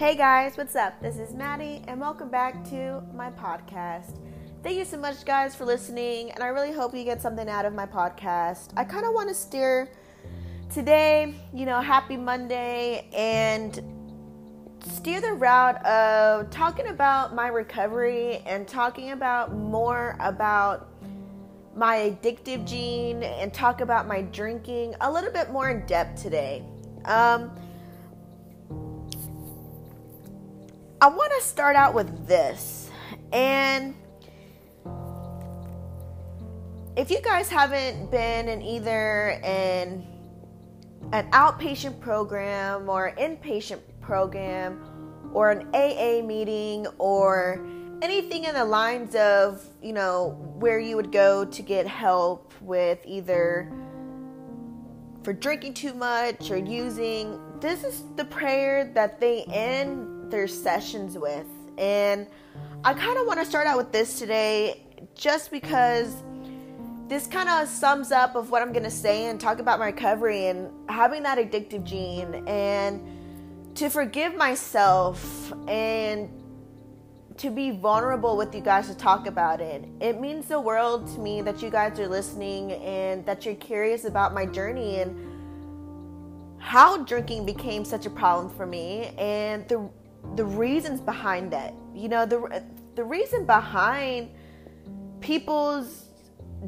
Hey guys, what's up? This is Maddie, and welcome back to my podcast. Thank you so much, guys, for listening, and I really hope you get something out of my podcast. I kind of want to steer today, you know, happy Monday, and steer the route of talking about my recovery and talking about more about my addictive gene and talk about my drinking a little bit more in depth today. Um, I want to start out with this. And if you guys haven't been in either an an outpatient program or inpatient program or an AA meeting or anything in the lines of, you know, where you would go to get help with either for drinking too much or using, this is the prayer that they end their sessions with. And I kind of want to start out with this today just because this kind of sums up of what I'm going to say and talk about my recovery and having that addictive gene and to forgive myself and to be vulnerable with you guys to talk about it. It means the world to me that you guys are listening and that you're curious about my journey and how drinking became such a problem for me and the the reasons behind that. You know, the the reason behind people's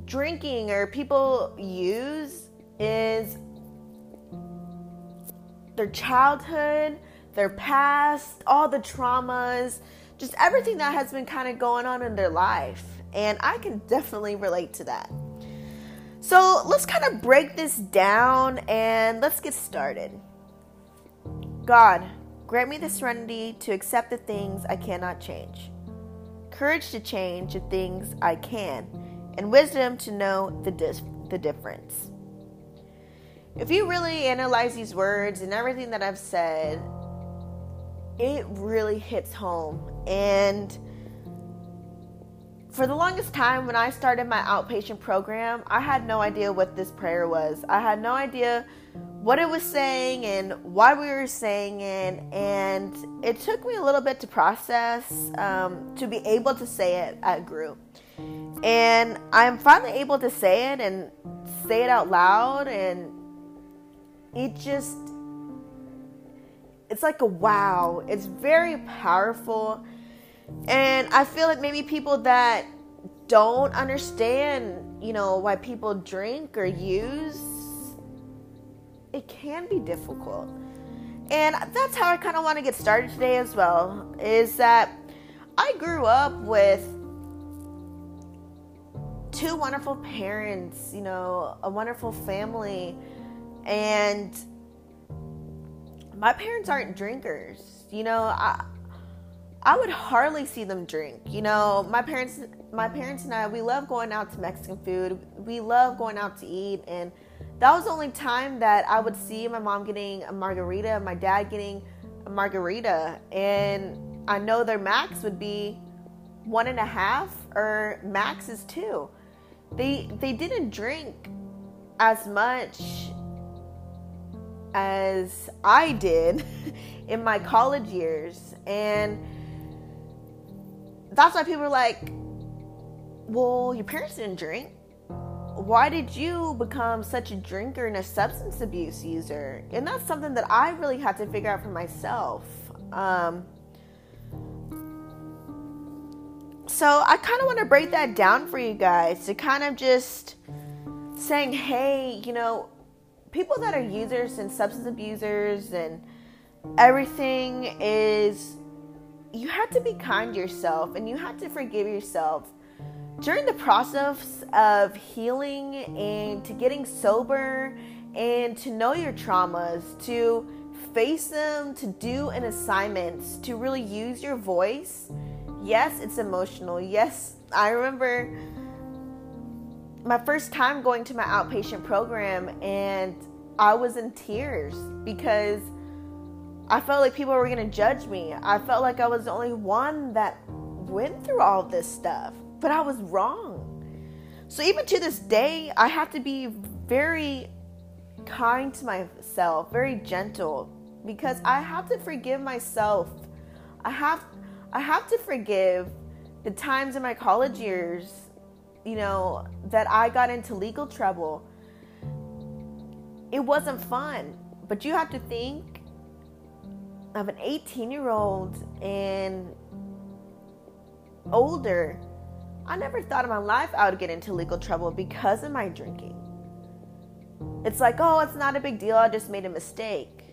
drinking or people use is their childhood, their past, all the traumas, just everything that has been kind of going on in their life. And I can definitely relate to that. So let's kind of break this down and let's get started. God, grant me the serenity to accept the things I cannot change, courage to change the things I can, and wisdom to know the, dis- the difference. If you really analyze these words and everything that I've said, it really hits home. And for the longest time, when I started my outpatient program, I had no idea what this prayer was. I had no idea what it was saying and why we were saying it. And it took me a little bit to process um, to be able to say it at group. And I'm finally able to say it and say it out loud. And it just it's like a wow. It's very powerful. And I feel like maybe people that don't understand, you know, why people drink or use, it can be difficult. And that's how I kind of want to get started today as well. Is that I grew up with two wonderful parents, you know, a wonderful family, and my parents aren't drinkers. You know, I I would hardly see them drink. You know, my parents my parents and I we love going out to Mexican food. We love going out to eat and that was the only time that I would see my mom getting a margarita, my dad getting a margarita, and I know their max would be one and a half or max is two. They they didn't drink as much as I did in my college years. And that's why people are like, well, your parents didn't drink. Why did you become such a drinker and a substance abuse user? And that's something that I really had to figure out for myself. Um, so I kind of want to break that down for you guys to kind of just saying, hey, you know, people that are users and substance abusers and everything is you have to be kind to yourself and you have to forgive yourself during the process of healing and to getting sober and to know your traumas to face them to do an assignment to really use your voice yes it's emotional yes i remember my first time going to my outpatient program and I was in tears because I felt like people were going to judge me. I felt like I was the only one that went through all this stuff, but I was wrong. So even to this day, I have to be very kind to myself, very gentle because I have to forgive myself I have I have to forgive the times in my college years, you know, that I got into legal trouble. It wasn't fun, but you have to think of an 18 year old and older. I never thought in my life I would get into legal trouble because of my drinking. It's like, oh, it's not a big deal. I just made a mistake.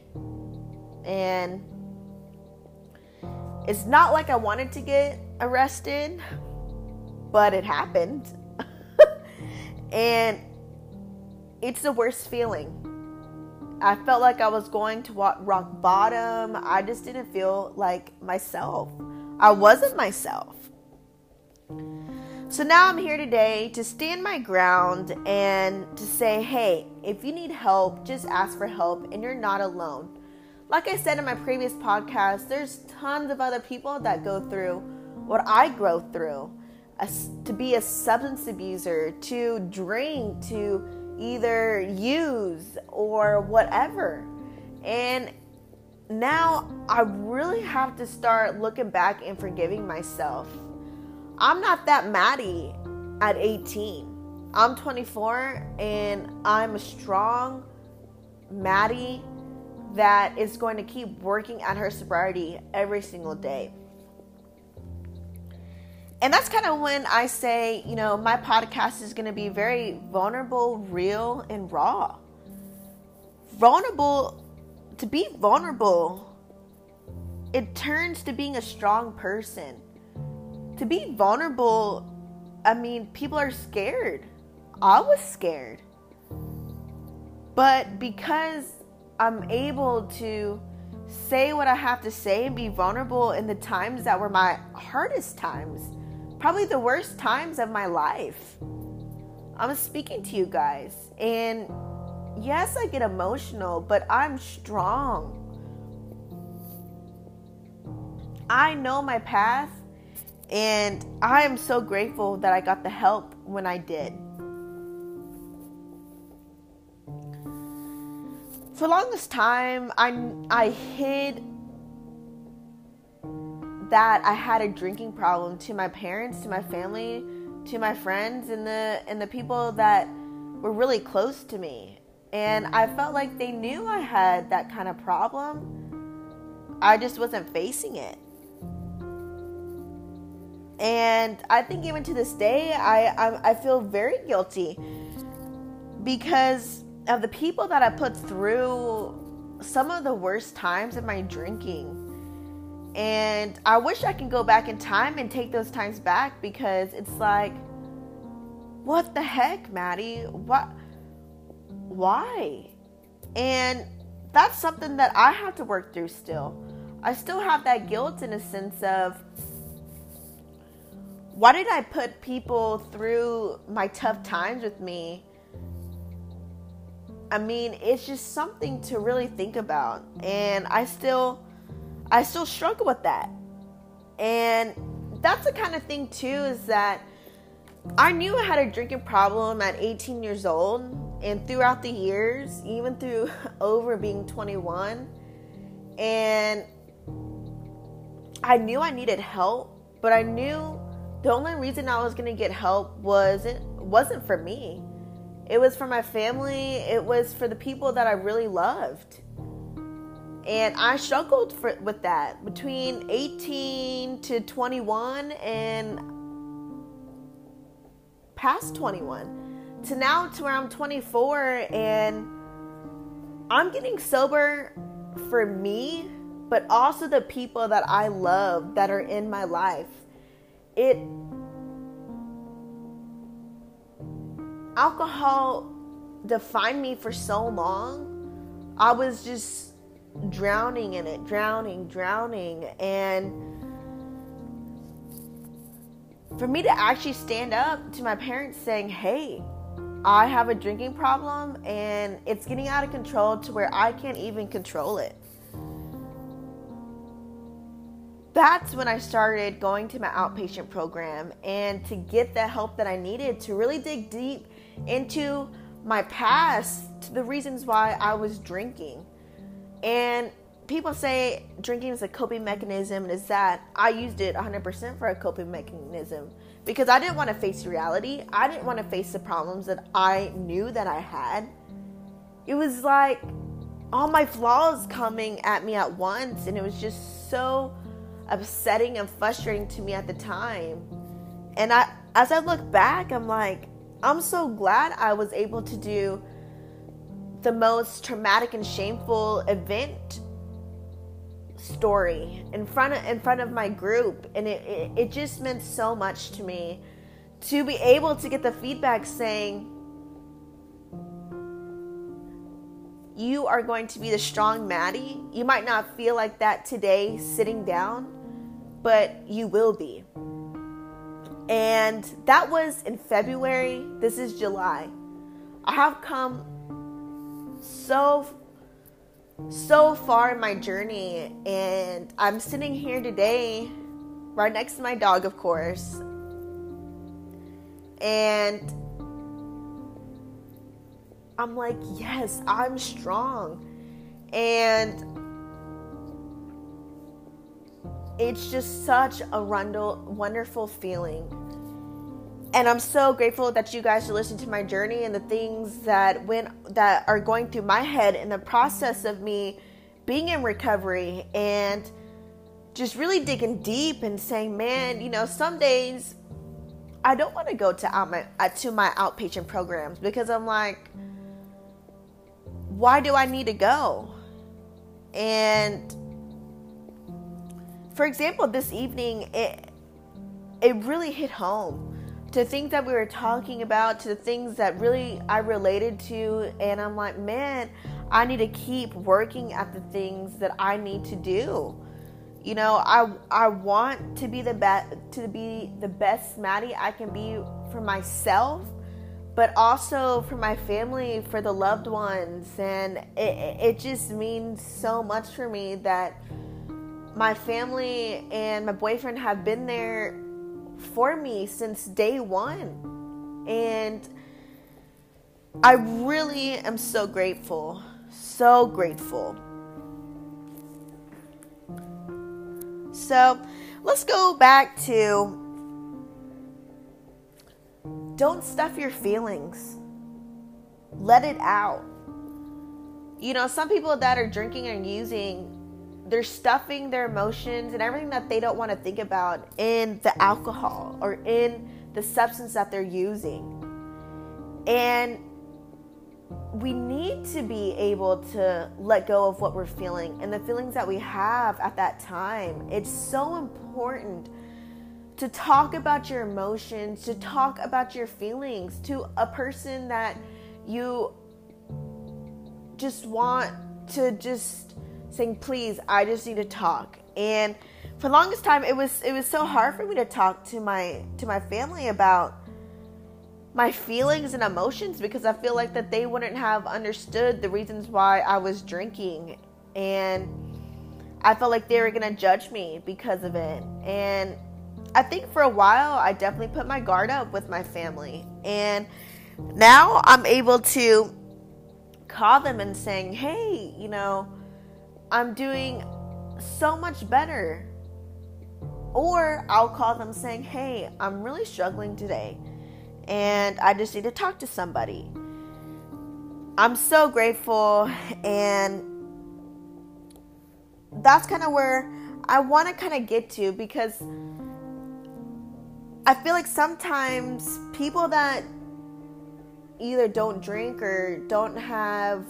And it's not like I wanted to get arrested, but it happened. and it's the worst feeling. I felt like I was going to rock bottom. I just didn't feel like myself. I wasn't myself. So now I'm here today to stand my ground and to say, hey, if you need help, just ask for help and you're not alone. Like I said in my previous podcast, there's tons of other people that go through what I go through. to be a substance abuser, to drink, to either use or whatever. And now I really have to start looking back and forgiving myself. I'm not that Maddie at 18. I'm 24 and I'm a strong Maddie that is going to keep working at her sobriety every single day. And that's kind of when I say, you know, my podcast is going to be very vulnerable, real, and raw. Vulnerable, to be vulnerable, it turns to being a strong person. To be vulnerable, I mean, people are scared. I was scared. But because I'm able to say what I have to say and be vulnerable in the times that were my hardest times, probably the worst times of my life. I'm speaking to you guys, and yes, I get emotional, but I'm strong. I know my path, and I am so grateful that I got the help when I did. for the longest time I I hid that I had a drinking problem to my parents, to my family, to my friends and the and the people that were really close to me. And I felt like they knew I had that kind of problem. I just wasn't facing it. And I think even to this day I I, I feel very guilty because of the people that I put through some of the worst times of my drinking. And I wish I can go back in time and take those times back because it's like, what the heck, Maddie? What? Why? And that's something that I have to work through still. I still have that guilt in a sense of why did I put people through my tough times with me I mean, it's just something to really think about. And I still I still struggle with that. And that's the kind of thing too is that I knew I had a drinking problem at 18 years old and throughout the years, even through over being 21. And I knew I needed help, but I knew the only reason I was to get help wasn't wasn't for me. It was for my family, it was for the people that I really loved. And I struggled for, with that between 18 to 21 and past 21 to now to where I'm 24 and I'm getting sober for me, but also the people that I love that are in my life. It alcohol defined me for so long. I was just drowning in it, drowning, drowning. And for me to actually stand up to my parents saying, hey, I have a drinking problem and it's getting out of control to where I can't even control it. That's when I started going to my outpatient program and to get the help that I needed to really dig deep into my past, to the reasons why I was drinking. And people say drinking is a coping mechanism and is that I used it 100% for a coping mechanism because I didn't want to face reality. I didn't want to face the problems that I knew that I had. It was like all my flaws coming at me at once and it was just so upsetting and frustrating to me at the time. And I as I look back, I'm like I'm so glad I was able to do the most traumatic and shameful event story in front of in front of my group and it, it, it just meant so much to me to be able to get the feedback saying you are going to be the strong Maddie. You might not feel like that today sitting down, but you will be. And that was in February. This is July. I have come so so far in my journey and I'm sitting here today right next to my dog of course and I'm like yes I'm strong and it's just such a wonderful feeling and I'm so grateful that you guys are listening to my journey and the things that went that are going through my head in the process of me being in recovery and just really digging deep and saying, man, you know, some days I don't want to go to out my uh, to my outpatient programs because I'm like, why do I need to go? And for example, this evening it it really hit home to things that we were talking about, to the things that really I related to, and I'm like, man, I need to keep working at the things that I need to do. You know, I I want to be the best to be the best Maddie I can be for myself, but also for my family, for the loved ones, and it it just means so much for me that my family and my boyfriend have been there for me since day one. And I really am so grateful. So grateful. So let's go back to don't stuff your feelings, let it out. You know, some people that are drinking and using they're stuffing their emotions and everything that they don't want to think about in the alcohol or in the substance that they're using. And we need to be able to let go of what we're feeling and the feelings that we have at that time. It's so important to talk about your emotions, to talk about your feelings to a person that you just want to just saying, "Please, I just need to talk." And for the longest time, it was it was so hard for me to talk to my to my family about my feelings and emotions because I feel like that they wouldn't have understood the reasons why I was drinking and I felt like they were going to judge me because of it. And I think for a while I definitely put my guard up with my family. And now I'm able to call them and saying, "Hey, you know, I'm doing so much better. Or I'll call them saying, hey, I'm really struggling today and I just need to talk to somebody. I'm so grateful and that's kind of where I want to kind of get to because I feel like sometimes people that either don't drink or don't have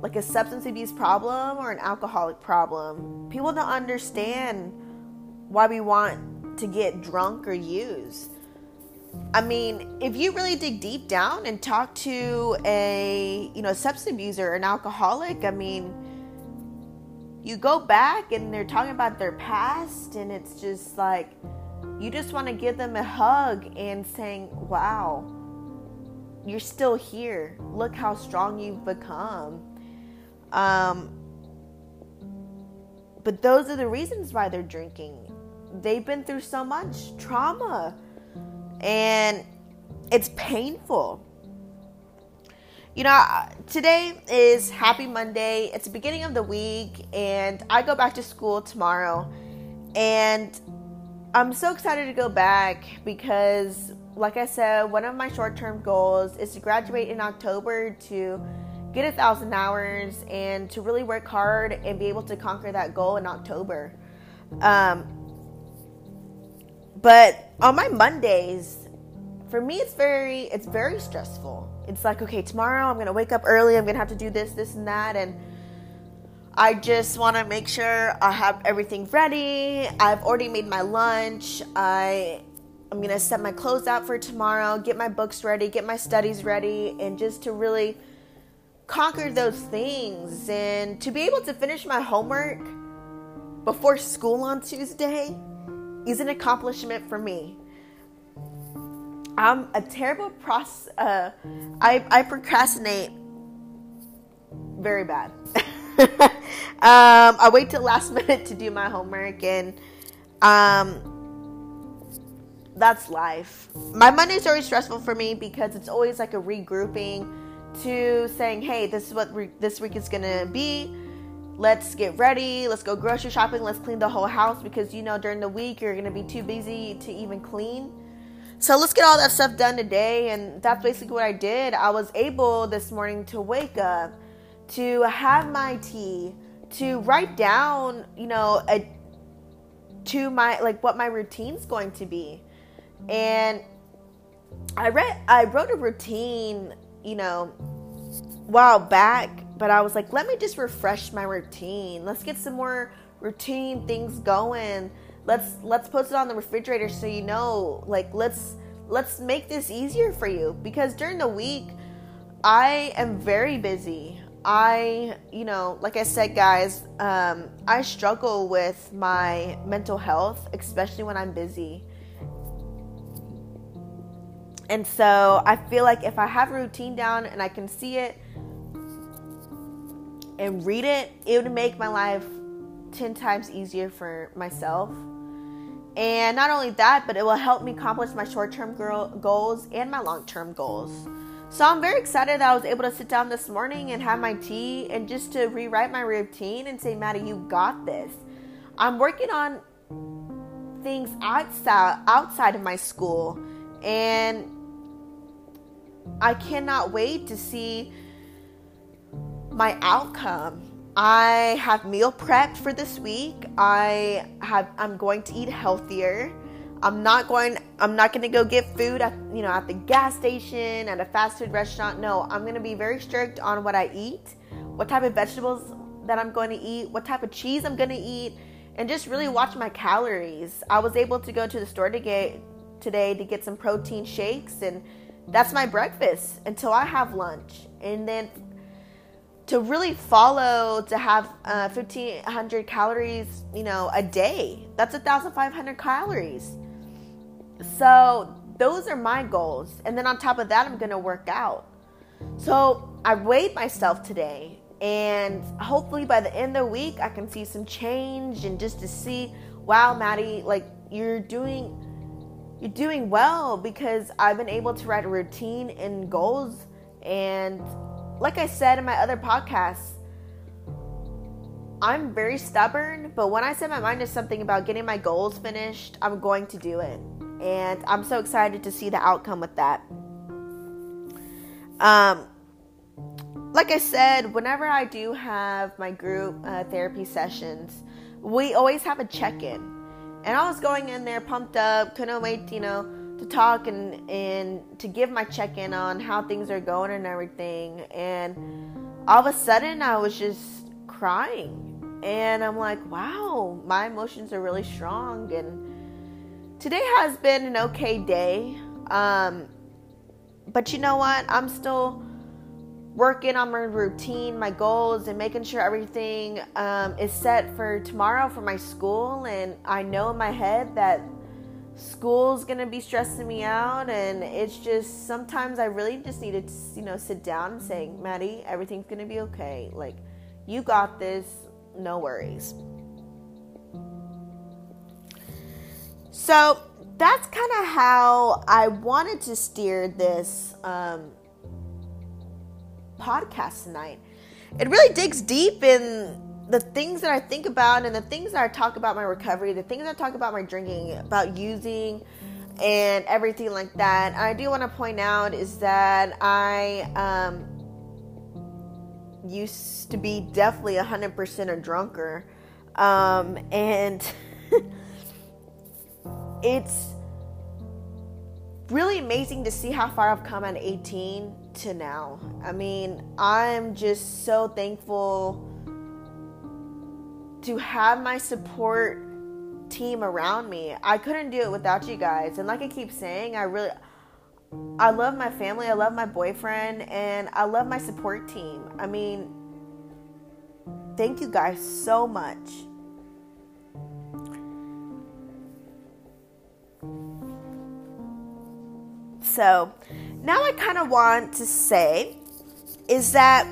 like a substance abuse problem or an alcoholic problem. People don't understand why we want to get drunk or use. I mean, if you really dig deep down and talk to a, you know, substance abuser, an alcoholic, I mean, you go back and they're talking about their past and it's just like you just want to give them a hug and saying, "Wow, you're still here. Look how strong you've become." Um, but those are the reasons why they're drinking. They've been through so much trauma, and it's painful. you know, today is Happy Monday. It's the beginning of the week, and I go back to school tomorrow. And I'm so excited to go back because, like I said, one of my short term goals is to graduate in October to get a thousand hours and to really work hard and be able to conquer that goal in October. Um, but on my Mondays, for me, it's very it's very stressful. It's like okay, tomorrow I'm gonna wake up early. I'm gonna have to do this, this, and that, and I just want to make sure I have everything ready. I've already made my lunch. I I'm gonna set my clothes out for tomorrow, get my books ready, get my studies ready, and just to really conquer those things and to be able to finish my homework before school on Tuesday is an accomplishment for me. I'm a terrible process. Uh, I, I procrastinate very bad. um, I wait till last minute to do my homework, and um, that's life. My Monday's always stressful for me because it's always like a regrouping to saying, "Hey, this is what re- this week is gonna be." let's get ready, let's go grocery shopping, let's clean the whole house because you know during the week you're gonna be too busy to even clean. So let's get all that stuff done today, and that's basically what I did. I was able this morning to wake up, to have my tea, to write down, you know, a, to my like what my routine's going to be, and I read I wrote a routine, you know, while back but I was like, let me just refresh my routine. Let's get some more routine things going. Let's let's put it on the refrigerator so you know. Like let's let's make this easier for you because during the week I am very busy. I, you know, like I said, guys, um, I struggle with my mental health, especially when I'm busy. And so I feel like if I have a routine down and I can see it, and read it, it would make my life 10 times easier for myself. And not only that, but it will help me accomplish my short term goals and my long term goals. So I'm very excited that I was able to sit down this morning and have my tea and just to rewrite my routine and say, Maddie, you got this. I'm working on things outside outside of my school and I cannot wait to see my outcome. I have meal prepped for this week. I have I'm going to eat healthier. I'm not going I'm not going to go get food at you know at the gas station at a fast food restaurant. No, I'm going to be very strict on what I eat, what type of vegetables that I'm going to eat, what type of cheese I'm going to eat, and just really watch my calories. I was able to go to the store to get today to get some protein shakes and that's my breakfast until I have lunch. And then to really follow to have uh, 1500 calories you know a day that's 1500 calories. So those are my goals. And then on top of that i'm gonna work out. So i weighed myself today and hopefully by the end of the week i can see some change and just to see wow maddie like you're doing you're doing well because i've been able to write a routine and goals and like I said in my other podcasts, I'm very stubborn, but when I set my mind to something about getting my goals finished, I'm going to do it. And I'm so excited to see the outcome with that. Um, like I said, whenever I do have my group uh, therapy sessions, we always have a check in. And I was going in there pumped up, couldn't wait, you know, to talk and and to give my check in on how things are going and everything. And all of a sudden, I was just crying, and I'm like, wow, my emotions are really strong. And today has been an okay day. Um, but you know what? I'm still working on my routine, my goals, and making sure everything um, is set for tomorrow for my school. And I know in my head that school's gonna be stressing me out and it's just sometimes i really just need to you know sit down and say maddie everything's gonna be okay. Like you got this. No worries. So that's kind of how i wanted to steer this um, podcast tonight. It really digs deep in the things that I think about and the things that I talk about my recovery, the things I talk about my drinking, about using and everything like that. I do want to point out is that I um, used to be definitely 100% a drunker. Um, and it's really amazing to see how far I've come at 18 to now. I mean, I'm just so thankful to have my support team around me. I couldn't do it without you guys. And like I keep saying, I really I love my family, I love my boyfriend, and I love my support team. I mean, thank you guys so much. So, now I kind of want to say is that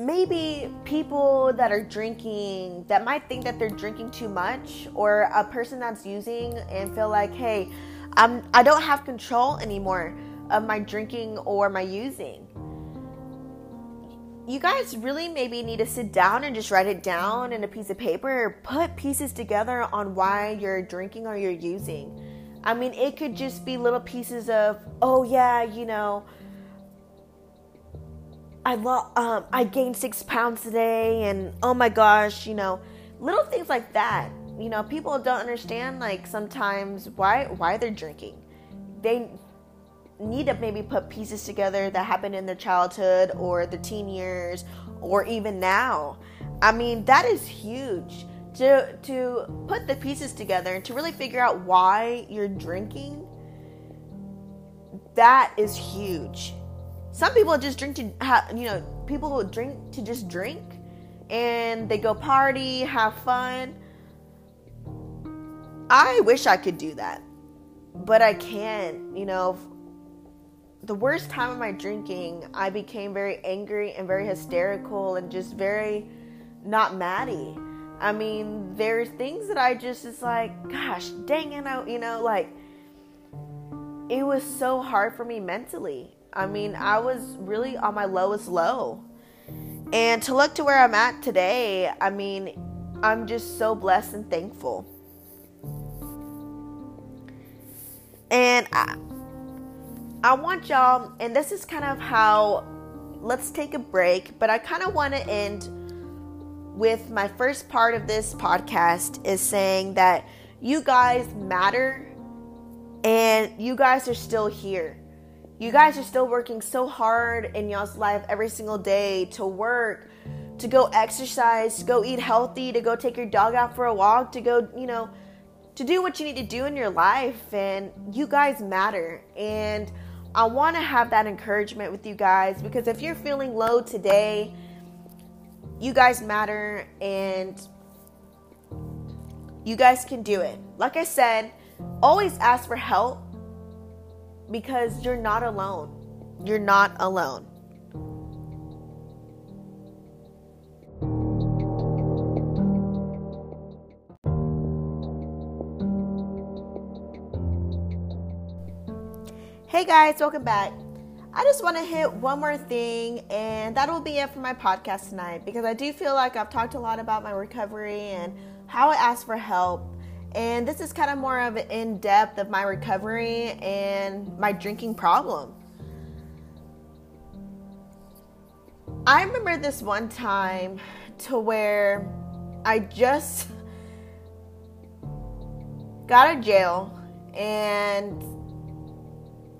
maybe people that are drinking that might think that they're drinking too much or a person that's using and feel like hey i'm i don't have control anymore of my drinking or my using you guys really maybe need to sit down and just write it down in a piece of paper put pieces together on why you're drinking or you're using i mean it could just be little pieces of oh yeah you know I lo- um, I gained six pounds today, and oh my gosh, you know, little things like that. You know, people don't understand like sometimes why why they're drinking. They need to maybe put pieces together that happened in their childhood or their teen years or even now. I mean, that is huge to to put the pieces together and to really figure out why you're drinking. That is huge some people just drink to have, you know, people who drink to just drink and they go party, have fun. I wish I could do that, but I can't. You know, the worst time of my drinking, I became very angry and very hysterical and just very not Maddie. I mean, there's things that I just is like, gosh, dang it, I, you know, like it was so hard for me mentally. I mean, I was really on my lowest low. And to look to where I'm at today, I mean, I'm just so blessed and thankful. And I, I want y'all, and this is kind of how, let's take a break, but I kind of want to end with my first part of this podcast is saying that you guys matter and you guys are still here. You guys are still working so hard in y'all's life every single day to work, to go exercise, to go eat healthy, to go take your dog out for a walk, to go, you know, to do what you need to do in your life. And you guys matter. And I want to have that encouragement with you guys because if you're feeling low today, you guys matter and you guys can do it. Like I said, always ask for help because you're not alone. You're not alone. Hey guys, welcome back. I just want to hit one more thing, and that'll be it for my podcast tonight because I do feel like I've talked a lot about my recovery and how I asked for help and this is kind of more of an in depth of my recovery and my drinking problem. I remember this one time to where I just got out of jail and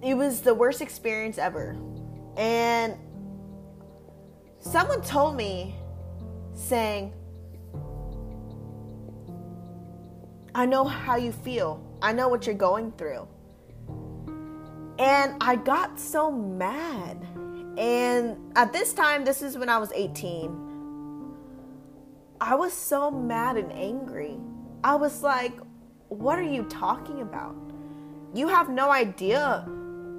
it was the worst experience ever. And someone told me saying, I know how you feel. I know what you're going through. And I got so mad. And at this time, this is when I was 18. I was so mad and angry. I was like, what are you talking about? You have no idea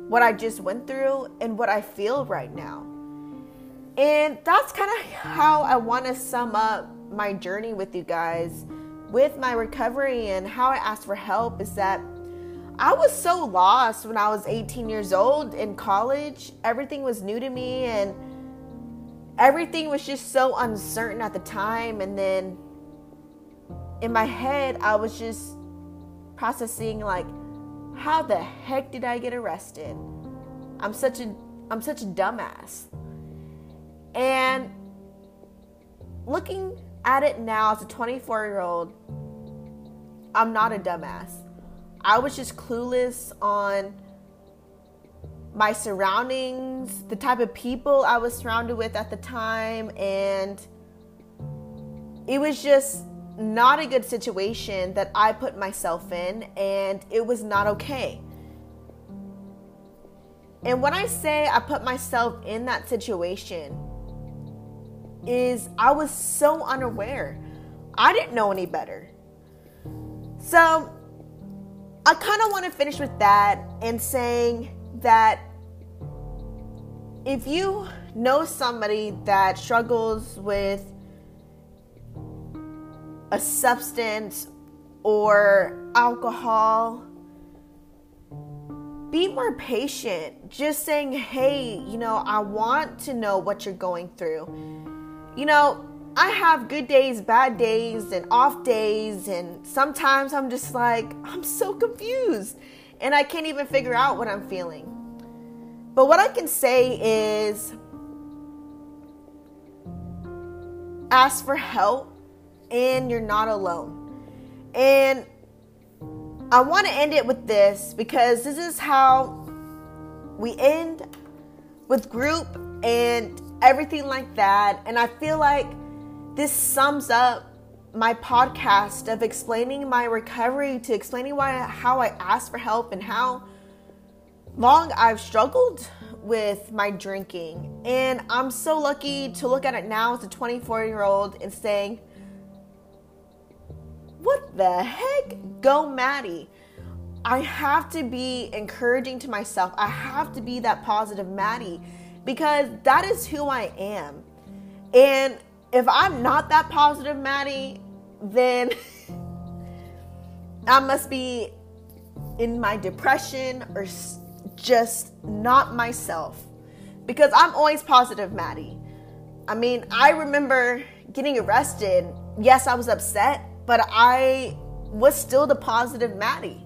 what I just went through and what I feel right now. And that's kind of how I want to sum up my journey with you guys with my recovery and how I asked for help is that I was so lost when I was 18 years old in college. Everything was new to me and everything was just so uncertain at the time. And then in my head, I was just processing like, how the heck did I get arrested? I'm such a I'm such a dumbass. And looking at it now as a 24 year old, I'm not a dumbass. I was just clueless on my surroundings, the type of people I was surrounded with at the time, and it was just not a good situation that I put myself in, and it was not okay. And when I say I put myself in that situation, is I was so unaware. I didn't know any better. So I kind of want to finish with that and saying that if you know somebody that struggles with a substance or alcohol, be more patient. Just saying, hey, you know, I want to know what you're going through. You know, I have good days, bad days, and off days, and sometimes I'm just like, I'm so confused and I can't even figure out what I'm feeling. But what I can say is ask for help and you're not alone. And I want to end it with this because this is how we end with group and everything like that. And I feel like this sums up my podcast of explaining my recovery to explaining why how I asked for help and how long I've struggled with my drinking. And I'm so lucky to look at it now as a 24 year old and saying, the heck? Go Maddie. I have to be encouraging to myself. I have to be that positive Maddie because that is who I am. And if I'm not that positive Maddie, then I must be in my depression or just not myself because I'm always positive Maddie. I mean, I remember getting arrested. Yes, I was upset, but I was still the positive Maddie.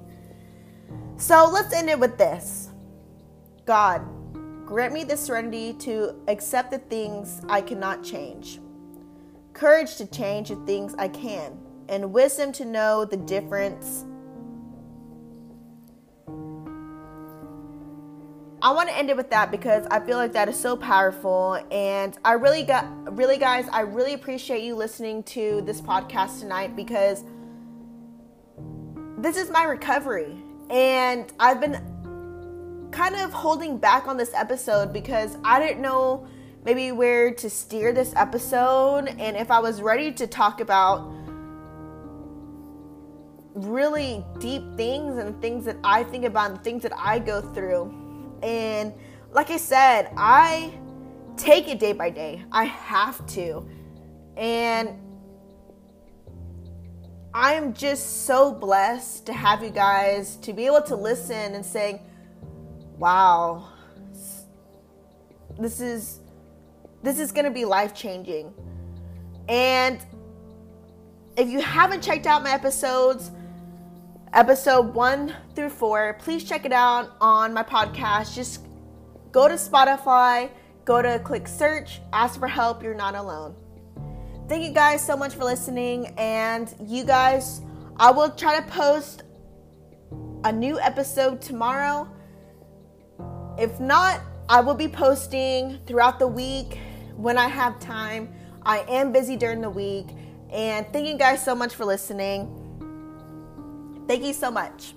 So let's end it with this God, grant me the serenity to accept the things I cannot change courage to change the things I can, and wisdom to know the difference. I want to end it with that because I feel like that is so powerful and I really got really guys, I really appreciate you listening to this podcast tonight because this is my recovery and I've been kind of holding back on this episode because I didn't know maybe where to steer this episode and if I was ready to talk about really deep things and things that I think about and things that I go through. And like I said, I take it day by day. I have to. And I'm just so blessed to have you guys to be able to listen and saying, wow, this is this is going to be life changing. And if you haven't checked out my episodes, episode one through four, please check it out on my podcast. Just go to Spotify, go to click search, ask for help. You're not alone. Thank you guys so much for listening. And you guys, I will try to post a new episode tomorrow. If not, I will be posting throughout the week when I have time. I am busy during the week. And thank you guys so much for listening. Thank you so much.